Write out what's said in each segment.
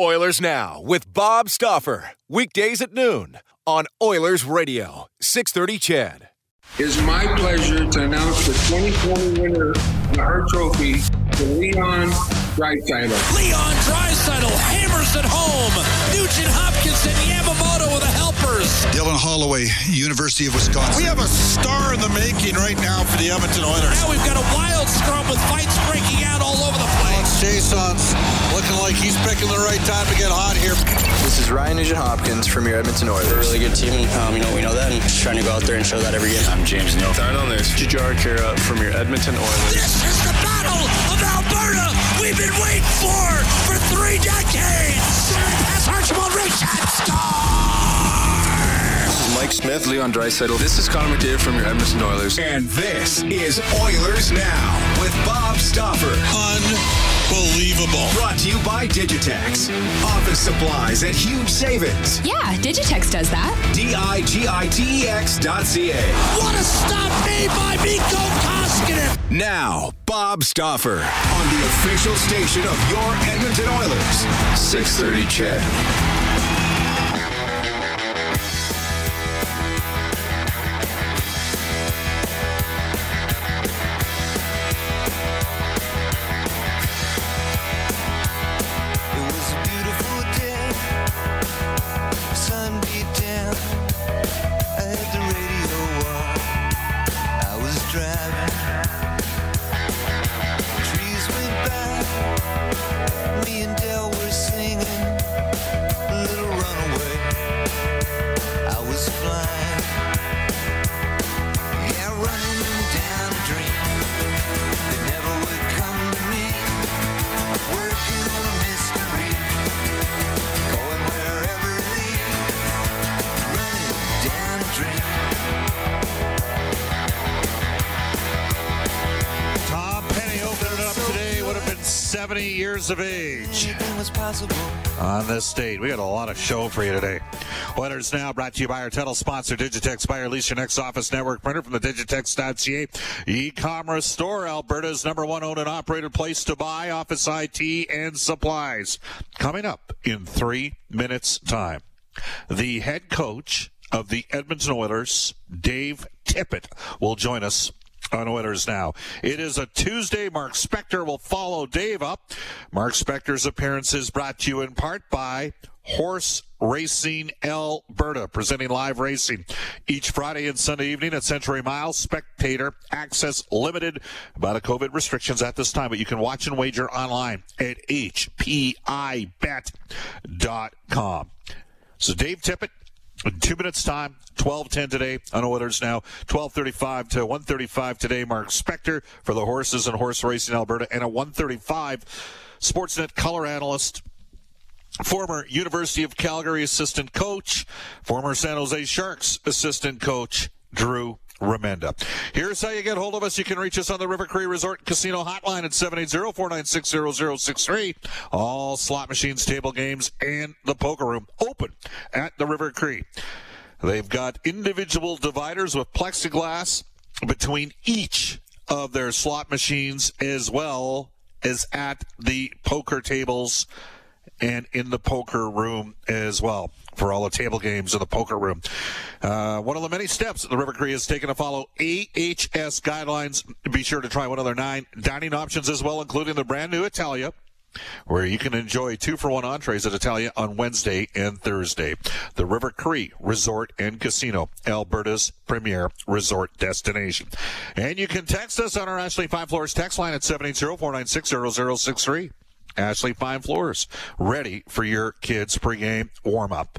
Oilers Now with Bob Stauffer. Weekdays at noon on Oilers Radio, 630 CHED. It's my pleasure to announce the 2020 winner of the Hart Trophy to Leon Draisaitl. Leon Draisaitl hammers it home. Nugent Hopkins and Yamamoto with the helpers. Dylan Holloway, University of Wisconsin. We have a star in the making right now for the Edmonton Oilers. Now we've got a wild scrum with fights breaking out all over the place. Jason's looking like he's picking the right time to get hot here. This is Ryan Nugent Hopkins from your Edmonton Oilers. We're a really good team. Um, you know, we know that, and just trying to go out there and show that every game. I'm James Neal. on this Jujhar Khaira from your Edmonton Oilers. This is the battle of Alberta we've been waiting for for three decades. Pass Archibald Richard score! This is Mike Smith, Leon Draisaitl. This is Connor McDavid from your Edmonton Oilers. And this is Oilers Now with Bob Stauffer. Unbelievable. Brought to you by Digitex. Office supplies at huge savings. Yeah, Digitex does that. D-I-G-I-T-E-X dot C-A. What a stop made by Mikko Koskinen! Now, Bob Stauffer on the official station of your Edmonton Oilers. 630 CHED. Years of age on this date. We got a lot of show for you today. Oilers Now brought to you by our title sponsor, Digitex. Buy or lease your next office network printer from the Digitex.ca e-commerce store. Alberta's number one owned and operated place to buy office IT and supplies. Coming up in three minutes time, the head coach of the Edmonton Oilers, Dave Tippett, will join us on Oilers Now. It is a Tuesday. Mark Spector will follow Dave up. Mark Spector's appearance is brought to you in part by Horse Racing Alberta, presenting live racing each Friday and Sunday evening at Century Miles. Spectator access limited by the COVID restrictions at this time, but you can watch and wager online at hpibet.com. So Dave Tippett, two minutes time, 12:10 today on Oilers Now. 12:35 to 1:35 today. Mark Spector for the horses and horse racing Alberta, and a 1:35 Sportsnet color analyst. Former University of Calgary assistant coach, former San Jose Sharks assistant coach, Drew Remenda. Here's how you get hold of us. You can reach us on the River Cree Resort Casino hotline at 780-496-0063. All slot machines, table games, and the poker room open at the River Cree. They've got individual dividers with plexiglass between each of their slot machines as well as at the poker tables and in the poker room as well. For all the table games in the poker room. Uh, one of the many steps the River Cree has taken to follow AHS guidelines. Be sure to try one of their nine dining options as well, including the brand new Italia where you can enjoy two for one entrees at Italia on Wednesday and Thursday. The River Cree Resort and Casino, Alberta's premier resort destination. And you can text us on our Ashley Fine Floors text line at 780-496-0063. Ashley Fine Floors, ready for your kids' pregame warm up.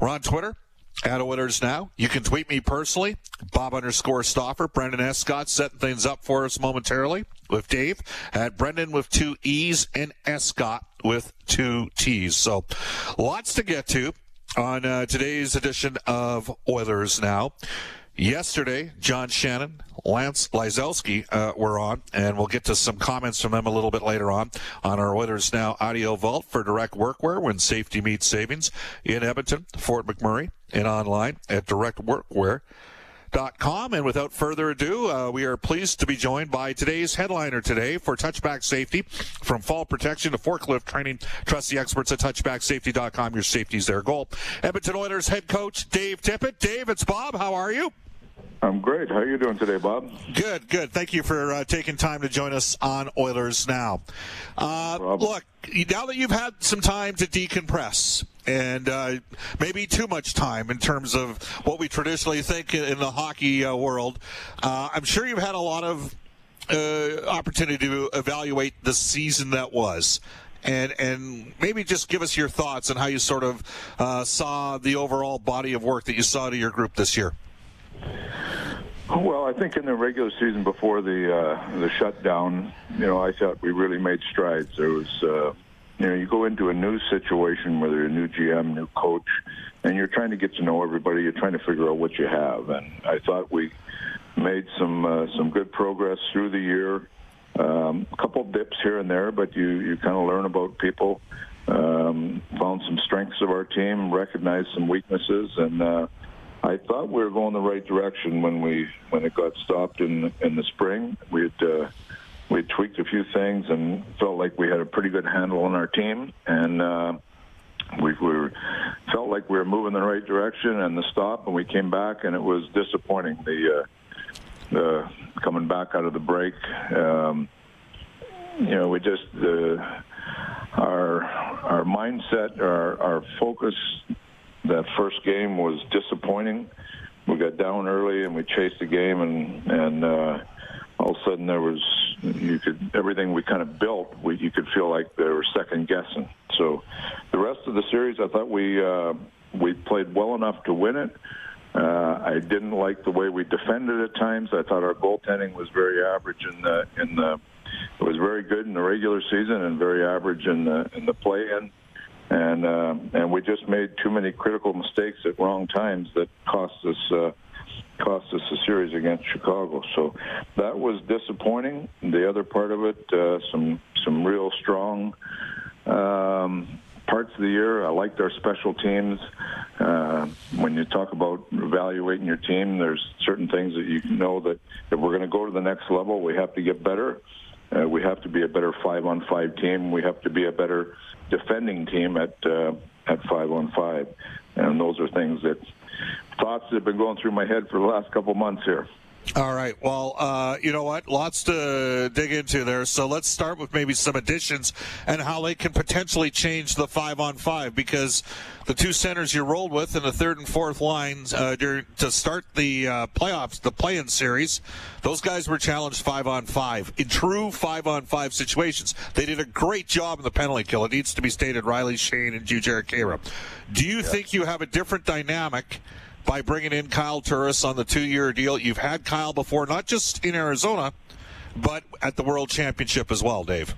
We're on Twitter at Oilers Now. You can tweet me personally, Bob underscore Stauffer. Brendan Escott setting things up for us momentarily with Dave at Brendan with two E's and Escott with two T's. So lots to get to on uh, today's edition of Oilers Now. Yesterday, John Shannon, Lance Lyzelski uh, were on, and we'll get to some comments from them a little bit later on on our Oilers Now audio vault for direct workwear when safety meets savings in Edmonton, Fort McMurray, and online at directworkwear.com. And without further ado, uh, we are pleased to be joined by today's headliner today for touchback safety from fall protection to forklift training. Trust the experts at touchbacksafety.com. Your safety's their goal. Edmonton Oilers head coach Dave Tippett. Dave, it's Bob. How are you? I'm great. How are you doing today, Bob? Good, good. Thank you for uh, taking time to join us on Oilers Now. Uh, look, now that you've had some time to decompress, and uh, maybe too much time in terms of what we traditionally think in the hockey uh, world, uh, I'm sure you've had a lot of uh, opportunity to evaluate the season that was and and maybe just give us your thoughts on how you sort of uh, saw the overall body of work that you saw to your group this year. Well, I think in the regular season before the uh, the shutdown, you know, I thought we really made strides. There was, uh, you know, you go into a new situation, whether a new GM, new coach, and you're trying to get to know everybody. You're trying to figure out what you have, and I thought we made some uh, some good progress through the year. Um, a couple dips here and there, but you you kind of learn about people. Um, found some strengths of our team, recognized some weaknesses, and uh, I thought we were going the right direction when we when it got stopped in in the spring. We had uh, we had tweaked a few things and felt like we had a pretty good handle on our team, and uh, we, we were, felt like we were moving in the right direction. And the stop, and we came back, and it was disappointing. The uh, the coming back out of the break, um, you know, we just uh, our our mindset, our our focus that first game was disappointing. We got down early and we chased the game, and and uh, all of a sudden there was you could everything we kind of built. We, you could feel like they were second guessing. So the rest of the series, I thought we uh, we played well enough to win it. Uh, I didn't like the way we defended at times. I thought our goaltending was very average in the in the. It was very good in the regular season and very average in the in the play-in and uh, and we just made too many critical mistakes at wrong times that cost us uh, cost us a series against Chicago. So that was disappointing. The other part of it, uh, some some real strong. Um, parts of the year. I liked our special teams. Uh, when you talk about evaluating your team, there's certain things that you know that if we're going to go to the next level, we have to get better. Uh, we have to be a better five-on-five team. We have to be a better defending team at uh, at five on five, and those are things that thoughts that have been going through my head for the last couple months here. All right. Well, uh, you know what? Lots to dig into there. So let's start with maybe some additions and how they can potentially change the five on five because the two centers you rolled with in the third and fourth lines uh, to start the uh, playoffs, the play-in series, those guys were challenged five on five in true five on five situations. They did a great job in the penalty kill. It needs to be stated. Riley Sheahan and Jujhar Khaira. Do you think you have a different dynamic? By bringing in Kyle Turris on the two-year deal. You've had Kyle before, not just in Arizona, but at the World Championship as well, Dave.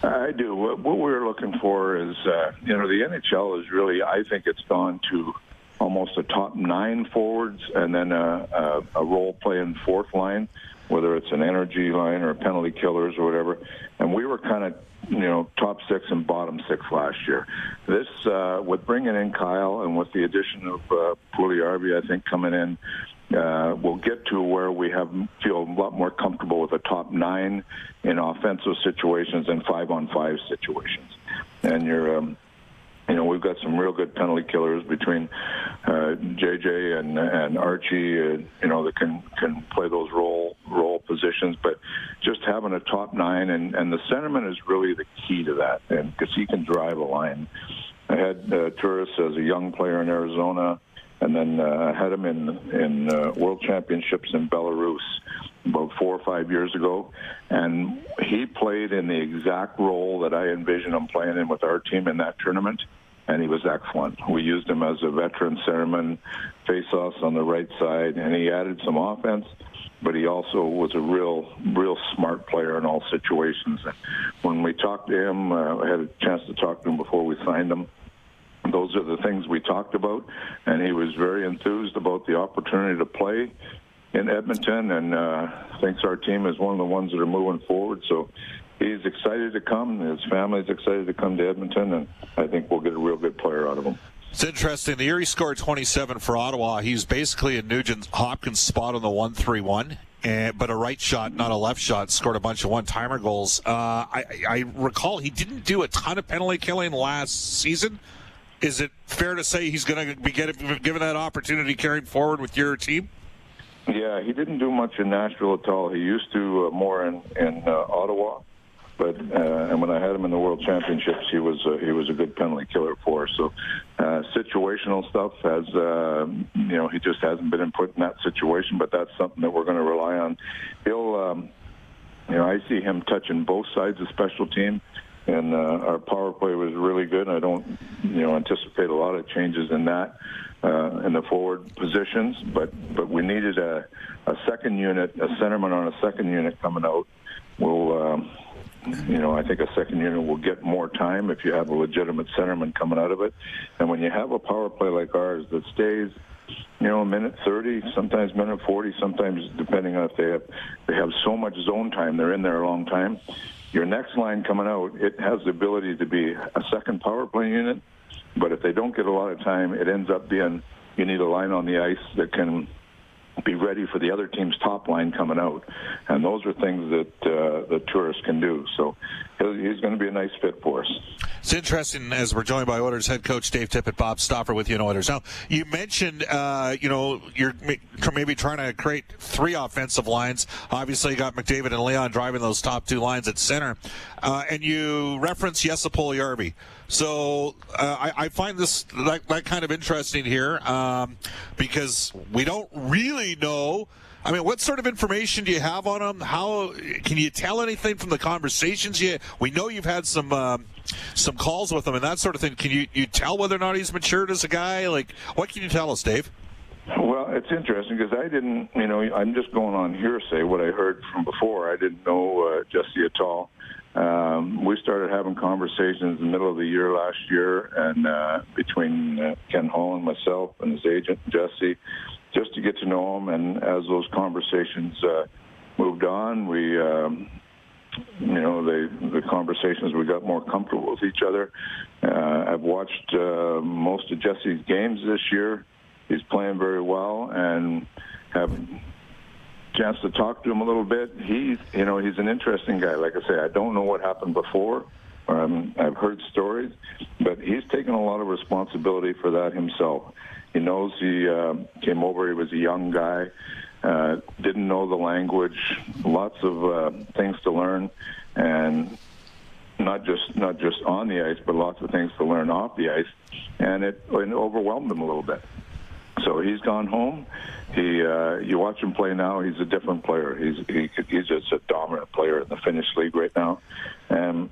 I do. What, we're looking for is, uh, you know, the NHL is really, I think it's gone to almost a top nine forwards and then a, a, a role playing fourth line, whether it's an energy line or penalty killers or whatever. And we were kind of you know, top six and bottom six last year. This, uh, with bringing in Kyle and with the addition of uh, Puljujarvi, I think coming in, uh, we'll get to where we have feel a lot more comfortable with a top nine in offensive situations and five on five situations. And you're, um, you know, we've got some real good penalty killers between uh, JJ and and Archie. Uh, you know, that can can play those role role positions. But just having a top nine and and the centerman is really the key to that, and because he can drive a line. I had uh, as a young player in Arizona, and then uh, had him in in uh, World Championships in Belarus about four or five years ago, and he played in the exact role that I envisioned him playing in with our team in that tournament and he was excellent. We used him as a veteran centerman, face-offs on the right side, and he added some offense. But he also was a real, real smart player in all situations. And when we talked to him, uh, I had a chance to talk to him before we signed him. Those are the things we talked about, and he was very enthused about the opportunity to play in Edmonton, and uh, thinks our team is one of the ones that are moving forward. So he's excited to come. His family's excited to come to Edmonton, and I think we'll get a real good player out of him. It's interesting. The year he scored 27 for Ottawa, he's basically in Nugent Hopkins' spot on the 1 3 1. And, but a right shot, not a left shot, scored a bunch of one-timer goals. Uh, I, I recall he didn't do a ton of penalty killing last season. Is it fair to say he's going to be getting, given that opportunity carrying forward with your team? Yeah, he didn't do much in Nashville at all. He used to uh, more in in uh, Ottawa. But uh, and when I had him in the World Championships, he was uh, he was a good penalty killer for us. So uh, situational stuff has uh, you know he just hasn't been put in that situation, but that's something that we're going to rely on. He'll um, you know I see him touching both sides of special team. And uh, our power play was really good. I don't, you know, anticipate a lot of changes in that uh, in the forward positions, but but we needed a, a second unit, a centerman on a second unit coming out. We'll um, you know, I think a second unit will get more time if you have a legitimate centerman coming out of it. And when you have a power play like ours that stays, you know, a minute 30, sometimes minute 40, sometimes depending on if they have, they have so much zone time, they're in there a long time. Your next line coming out, it has the ability to be a second power play unit, but if they don't get a lot of time, it ends up being you need a line on the ice that can be ready for the other team's top line coming out. And those are things that uh, the Turris can do. So he's going to be a nice fit for us. It's interesting as we're joined by Oilers head coach Dave Tippett, Bob Stauffer with you in Oilers. Now, you mentioned, uh, you know, you're maybe trying to create three offensive lines. Obviously, you got McDavid and Leon driving those top two lines at center. Uh, and you reference Jesse Puljujarvi. So uh, I, I, find this that, that, kind of interesting here um, because we don't really know. I mean, what sort of information do you have on him? How can you tell anything from the conversations? You we know you've had some um, some calls with him and that sort of thing. Can you you tell whether or not he's matured as a guy? Like, what can you tell us, Dave? Well, it's interesting because I didn't, you know, I'm just going on hearsay what I heard from before. I didn't know uh, Jesse at all. Um, we started having conversations in the middle of the year last year, and uh, between uh, Ken Hall and myself and his agent Jesse, just to get to know him. And as those conversations uh, moved on, we, um, you know, they, the conversations we got more comfortable with each other. Uh, I've watched uh, most of Jesse's games this year. He's playing very well, and have chance to talk to him a little bit. He's, you know, he's an interesting guy. Like I say, I don't know what happened before. Um, I've heard stories, but he's taken a lot of responsibility for that himself. He knows he uh, came over. He was a young guy, uh, didn't know the language, lots of uh, things to learn, and not just not just on the ice, but lots of things to learn off the ice, and it, it overwhelmed him a little bit. So he's gone home. He, uh, you watch him play now. He's a different player. He's he, he's just a dominant player in the Finnish league right now, and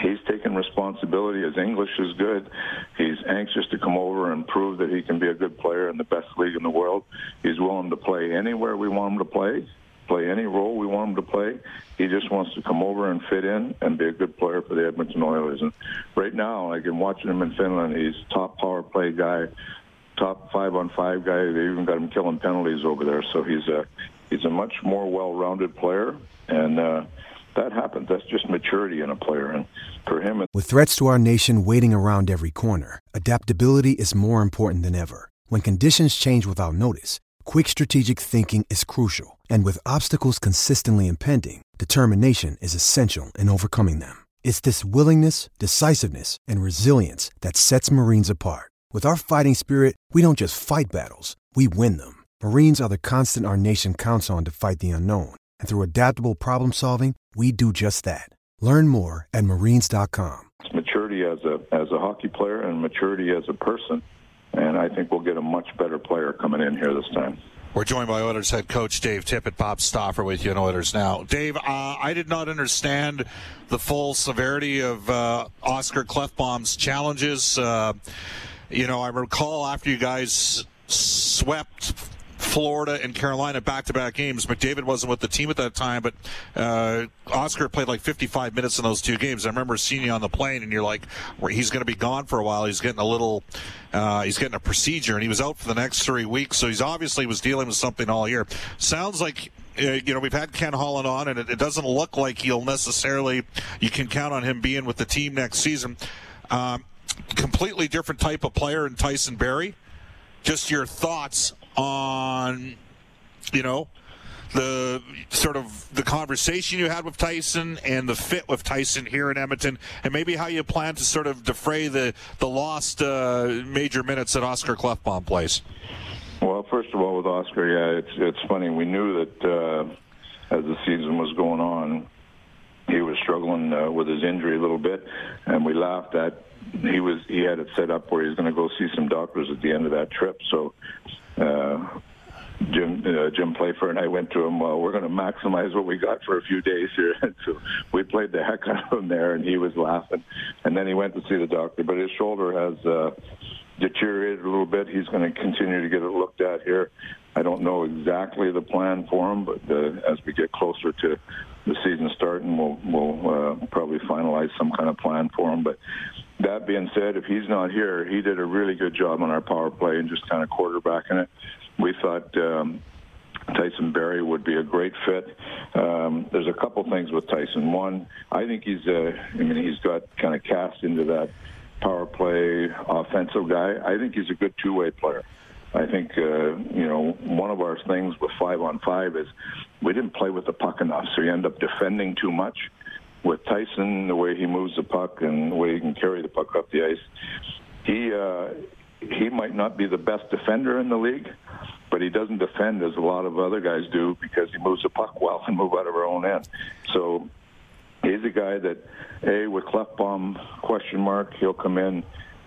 he's taking responsibility. His English is good. He's anxious to come over and prove that he can be a good player in the best league in the world. He's willing to play anywhere we want him to play, play any role we want him to play. He just wants to come over and fit in and be a good player for the Edmonton Oilers. And right now, like in watching him in Finland, he's top power play guy top five on five guy. They even got him killing penalties over there. So he's a he's a much more well-rounded player, and uh, that happens. That's just maturity in a player, and for him. With threats to our nation waiting around every corner, adaptability is more important than ever. When conditions change without notice, quick strategic thinking is crucial, and with obstacles consistently impending, determination is essential in overcoming them. It's this willingness, decisiveness, and resilience that sets Marines apart. With our fighting spirit, we don't just fight battles, we win them. Marines are the constant our nation counts on to fight the unknown. And through adaptable problem solving, we do just that. Learn more at marines.com. Maturity as a as a hockey player and maturity as a person, and I think we'll get a much better player coming in here this time. We're joined by Oilers head coach Dave Tippett, Bob Stauffer with you in Oilers Now. Dave, uh, I did not understand the full severity of uh, Oscar Klefbom's challenges. Uh, you know, I recall after you guys swept Florida and Carolina back-to-back games. McDavid wasn't with the team at that time, but uh, Oscar played like 55 minutes in those two games. I remember seeing you on the plane, and you're like, he's going to be gone for a while. He's getting a little, uh, he's getting a procedure, and he was out for the next three weeks. So he's obviously was dealing with something all year. Sounds like uh, you know, we've had Ken Holland on, and it, it, doesn't look like he'll necessarily, you can count on him being with the team next season. Um, completely different type of player in Tyson Barrie. Just your thoughts on, you know, the sort of the conversation you had with Tyson and the fit with Tyson here in Edmonton, and maybe how you plan to sort of defray the the lost uh, major minutes that Oscar Klefbom plays. Well, first of all, with Oscar, yeah, it's it's funny. We knew that uh, as the season was going on, he was struggling uh, with his injury a little bit, and we laughed at. He was he had it set up where he was going to go see some doctors at the end of that trip. So uh, Jim uh, Jim Playfair and I went to him. Well, we're going to maximize what we got for a few days here, and so we played the heck out of him there, and he was laughing. And then he went to see the doctor, but his shoulder has uh, deteriorated a little bit. He's going to continue to get it looked at here. I don't know exactly the plan for him, but uh, as we get closer to the season starting, we'll we'll uh, probably finalize some kind of plan for him. But that being said, if he's not here, he did a really good job on our power play and just kind of quarterbacking it. We thought. Um, Tyson Barrie would be a great fit. Um, there's a couple things with Tyson. One, I think he's a, I mean, he's got kind of cast into that power play offensive guy. I think he's a good two-way player. I think uh, you know one of our things with five on five is we didn't play with the puck enough, so you end up defending too much. With Tyson, the way he moves the puck and the way he can carry the puck up the ice, he uh, he might not be the best defender in the league, but he doesn't defend as a lot of other guys do because he moves the puck well and move out of our own end. So he's a guy that, a with Klefbom question mark, he'll come in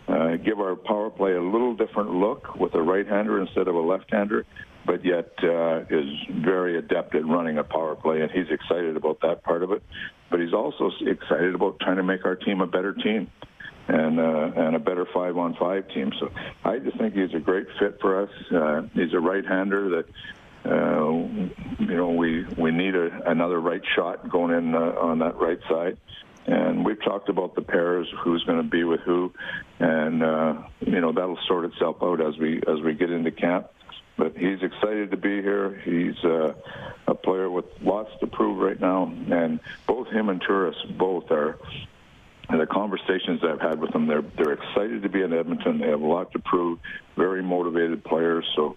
uh, give our power play a little different look with a right-hander instead of a left-hander, but yet uh, is very adept at running a power play, and he's excited about that part of it. But he's also excited about trying to make our team a better team and uh, and a better five-on-five team. So I just think he's a great fit for us. Uh, he's a right-hander that. Uh, you know, we we need a, another right shot going in uh, on that right side, and we've talked about the pairs, who's going to be with who, and uh, you know that'll sort itself out as we as we get into camp. But he's excited to be here. He's uh, a player with lots to prove right now, and both him and Turris both are. And the conversations I've had with them, they're they're excited to be in Edmonton. They have a lot to prove. Very motivated players. So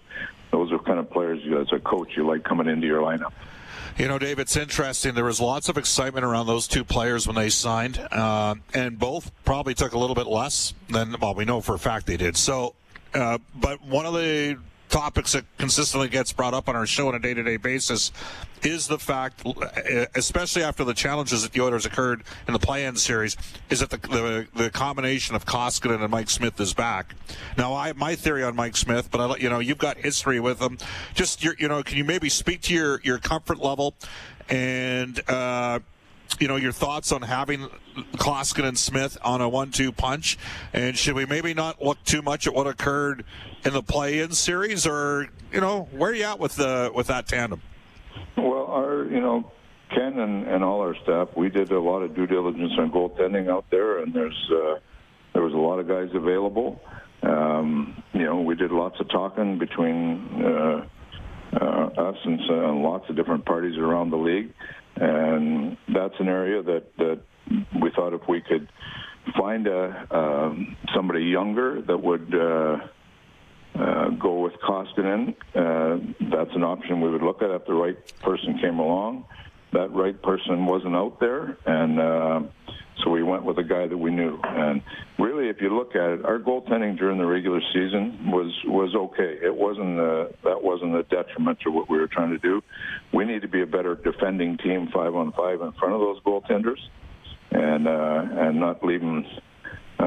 those are kind of players you, as a coach you like coming into your lineup. You know, Dave, it's interesting. There was lots of excitement around those two players when they signed, uh, and both probably took a little bit less than, well, we know for a fact they did. So, uh, but one of the topics that consistently gets brought up on our show on a day-to-day basis is the fact, especially after the challenges that the Oilers occurred in the play-in series, is that the, the, the combination of Koskinen and Mike Smith is back. Now, I my theory on Mike Smith, but I, you know you've got history with him. Just your, you know, can you maybe speak to your your comfort level and? Uh, you know, your thoughts on having Koskinen and Smith on a one-two punch, and should we maybe not look too much at what occurred in the play-in series, or you know, where are you at with the with that tandem? Well, our you know, Ken and, and all our staff, we did a lot of due diligence on goaltending out there, and there's uh, there was a lot of guys available. Um, you know, we did lots of talking between uh, uh, us and, uh, lots of different parties around the league and that's an area that that we thought if we could find a um, somebody younger that would uh, uh, go with Koskinen, uh, that's an option we would look at if the right person came along. That right person wasn't out there, and uh, So we went with a guy that we knew. And really, if you look at it, our goaltending during the regular season was was okay. It wasn't a, that wasn't a detriment to what we were trying to do. We need to be a better defending team, five on five, in front of those goaltenders, and uh, and not leave them uh,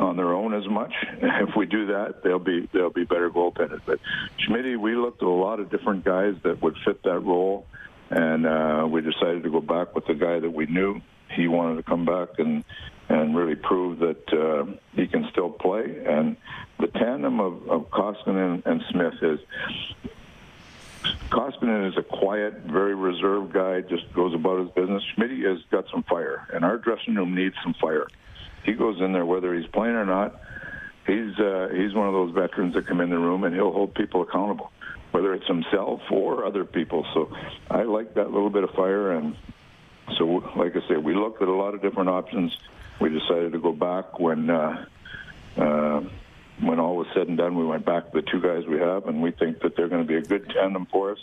on their own as much. If we do that, they'll be they'll be better goaltenders. But Schmidt, we looked at a lot of different guys that would fit that role, and uh, we decided to go back with the guy that we knew he wanted to come back and and really prove that uh, he can still play. And the tandem of, of Koskinen and, Smith is Koskinen is a quiet, very reserved guy, just goes about his business. Smith has got some fire, and our dressing room needs some fire. He goes in there whether he's playing or not. He's uh, he's one of those veterans that come in the room and he'll hold people accountable, whether it's himself or other people. So I like that little bit of fire, and so, like I said, we looked at a lot of different options. We decided to go back when uh, uh, when all was said and done. We went back to the two guys we have, and we think that they're going to be a good tandem for us.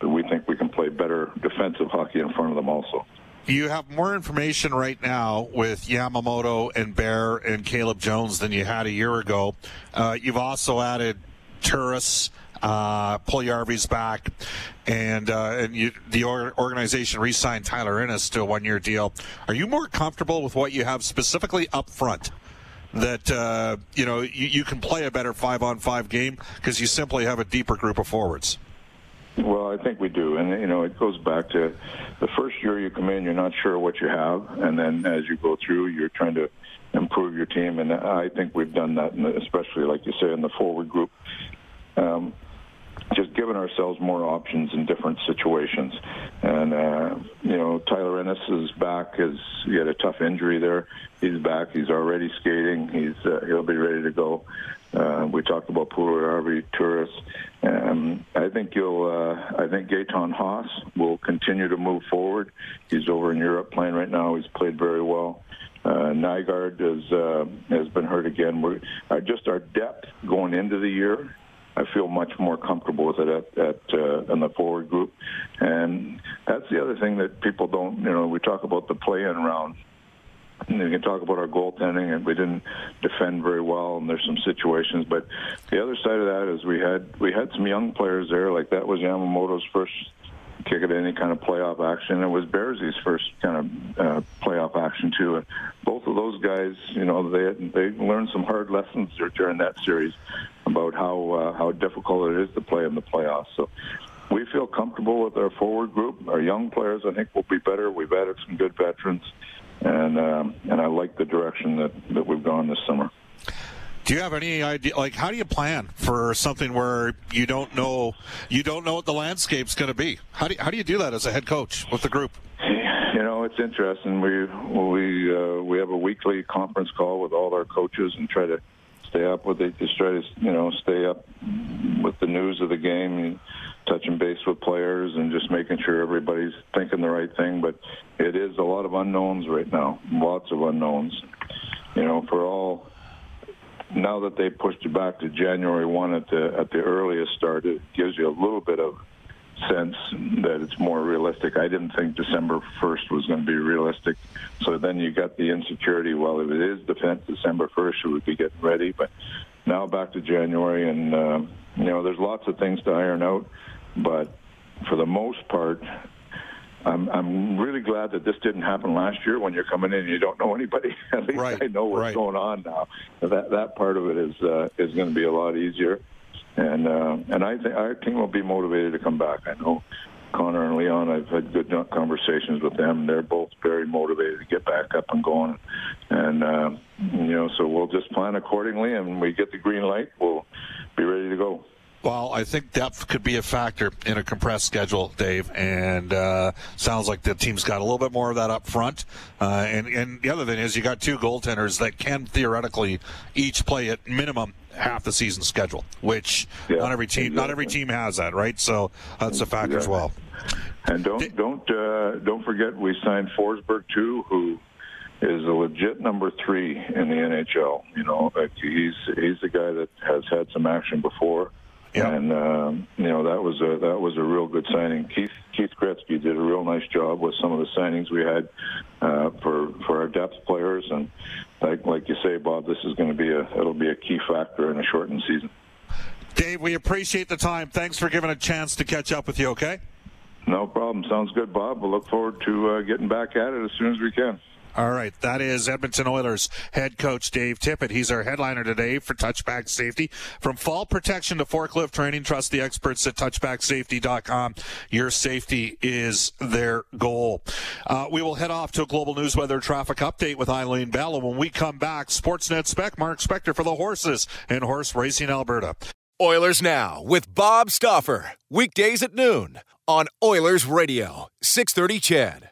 But we think we can play better defensive hockey in front of them also. You have more information right now with Yamamoto and Bear and Caleb Jones than you had a year ago. Uh, you've also added Turris uh, Puljujarvi's back, and uh, and you, the organization re-signed Tyler Ennis to a one-year deal. Are you more comfortable with what you have specifically up front? That uh, you know you, you can play a better five-on-five game because you simply have a deeper group of forwards. Well, I think we do, and you know it goes back to the first year you come in, you're not sure what you have, and then as you go through, you're trying to improve your team, and I think we've done that, especially like you say in the forward group. Um, just giving ourselves more options in different situations. And uh, you know, Tyler Ennis is back. Is he had a tough injury there? He's back. He's already skating. He's uh, he'll be ready to go. Uh, we talked about Puljujarvi, Turris. Um, I think you'll. Uh, I think Gaetan Haas will continue to move forward. He's over in Europe playing right now. He's played very well. Uh, Nygard has uh, has been hurt again. We're uh, just our depth going into the year I feel much more comfortable with it at, at uh, in the forward group, and that's the other thing that people don't. You know, we talk about the play-in round. And you can talk about our goaltending, and we didn't defend very well, and there's some situations. But the other side of that is we had we had some young players there, like that was Yamamoto's first kick at any kind of playoff action. It was Bearsy's first kind of uh, playoff action too, and both of those guys, you know, they they learned some hard lessons during that series about how uh, how difficult it is to play in the playoffs. So we feel comfortable with our forward group. Our young players, I think, will be better. We've added some good veterans, and um, and I like the direction that that we've gone this summer. Do you have any idea? Like, how do you plan for something where you don't know you don't know what the landscape's going to be? How do you, how do you do that as a head coach with the group? You know, it's interesting. We we uh, we have a weekly conference call with all our coaches and try to stay up with it. Just try to you know stay up with the news of the game, And, touching base with players, and just making sure everybody's thinking the right thing. But it is a lot of unknowns right now. Lots of unknowns. You know, for all now that they pushed it back to January one at the at the earliest start, it gives you a little bit of sense that it's more realistic. I didn't think December 1st was going to be realistic. So then you got the insecurity. Well, if it is defense December 1st, should we be getting ready? But now back to January, and uh, you know, there's lots of things to iron out. But for the most part, I'm I'm really glad that this didn't happen last year when you're coming in and you don't know anybody. At least right, I know what's right. going on now. That that part of it is uh, is going to be a lot easier, and uh, and I think our team will be motivated to come back. I know Connor and Leon. I've had good conversations with them. They're both very motivated to get back up and going, and uh, you know, so we'll just plan accordingly. And when we get the green light, we'll be ready to go. Well, I think depth could be a factor in a compressed schedule, Dave, and uh, sounds like the team's got a little bit more of that up front. Uh, and, and the other thing is, you got two goaltenders that can theoretically each play at minimum half the season schedule, which yeah, not every team exactly. not every team has that, right? So that's a factor yeah. as well. And don't don't uh, don't forget we signed Forsberg too, who is a legit number three in the NHL. You know, like he's he's the guy that has had some action before Yep. And um, you know that was a that was a real good signing. Keith Keith Gretzky did a real nice job with some of the signings we had uh, for for our depth players, and like like you say, Bob, this is going to be a it'll be a key factor in a shortened season. Dave, we appreciate the time. Thanks for giving a chance to catch up with you. Okay. No problem. Sounds good, Bob. We'll look forward to uh, getting back at it as soon as we can. All right, that is Edmonton Oilers head coach Dave Tippett. He's our headliner today for Touchback Safety. From fall protection to forklift training, trust the experts at touchbacksafety.com. Your safety is their goal. Uh, we will head off to a global news weather traffic update with Eileen Bell. And when we come back, Sportsnet Spec, Mark Spector for the horses in Horse Racing Alberta. Oilers Now with Bob Stauffer. Weekdays at noon on Oilers Radio, 630 CHED.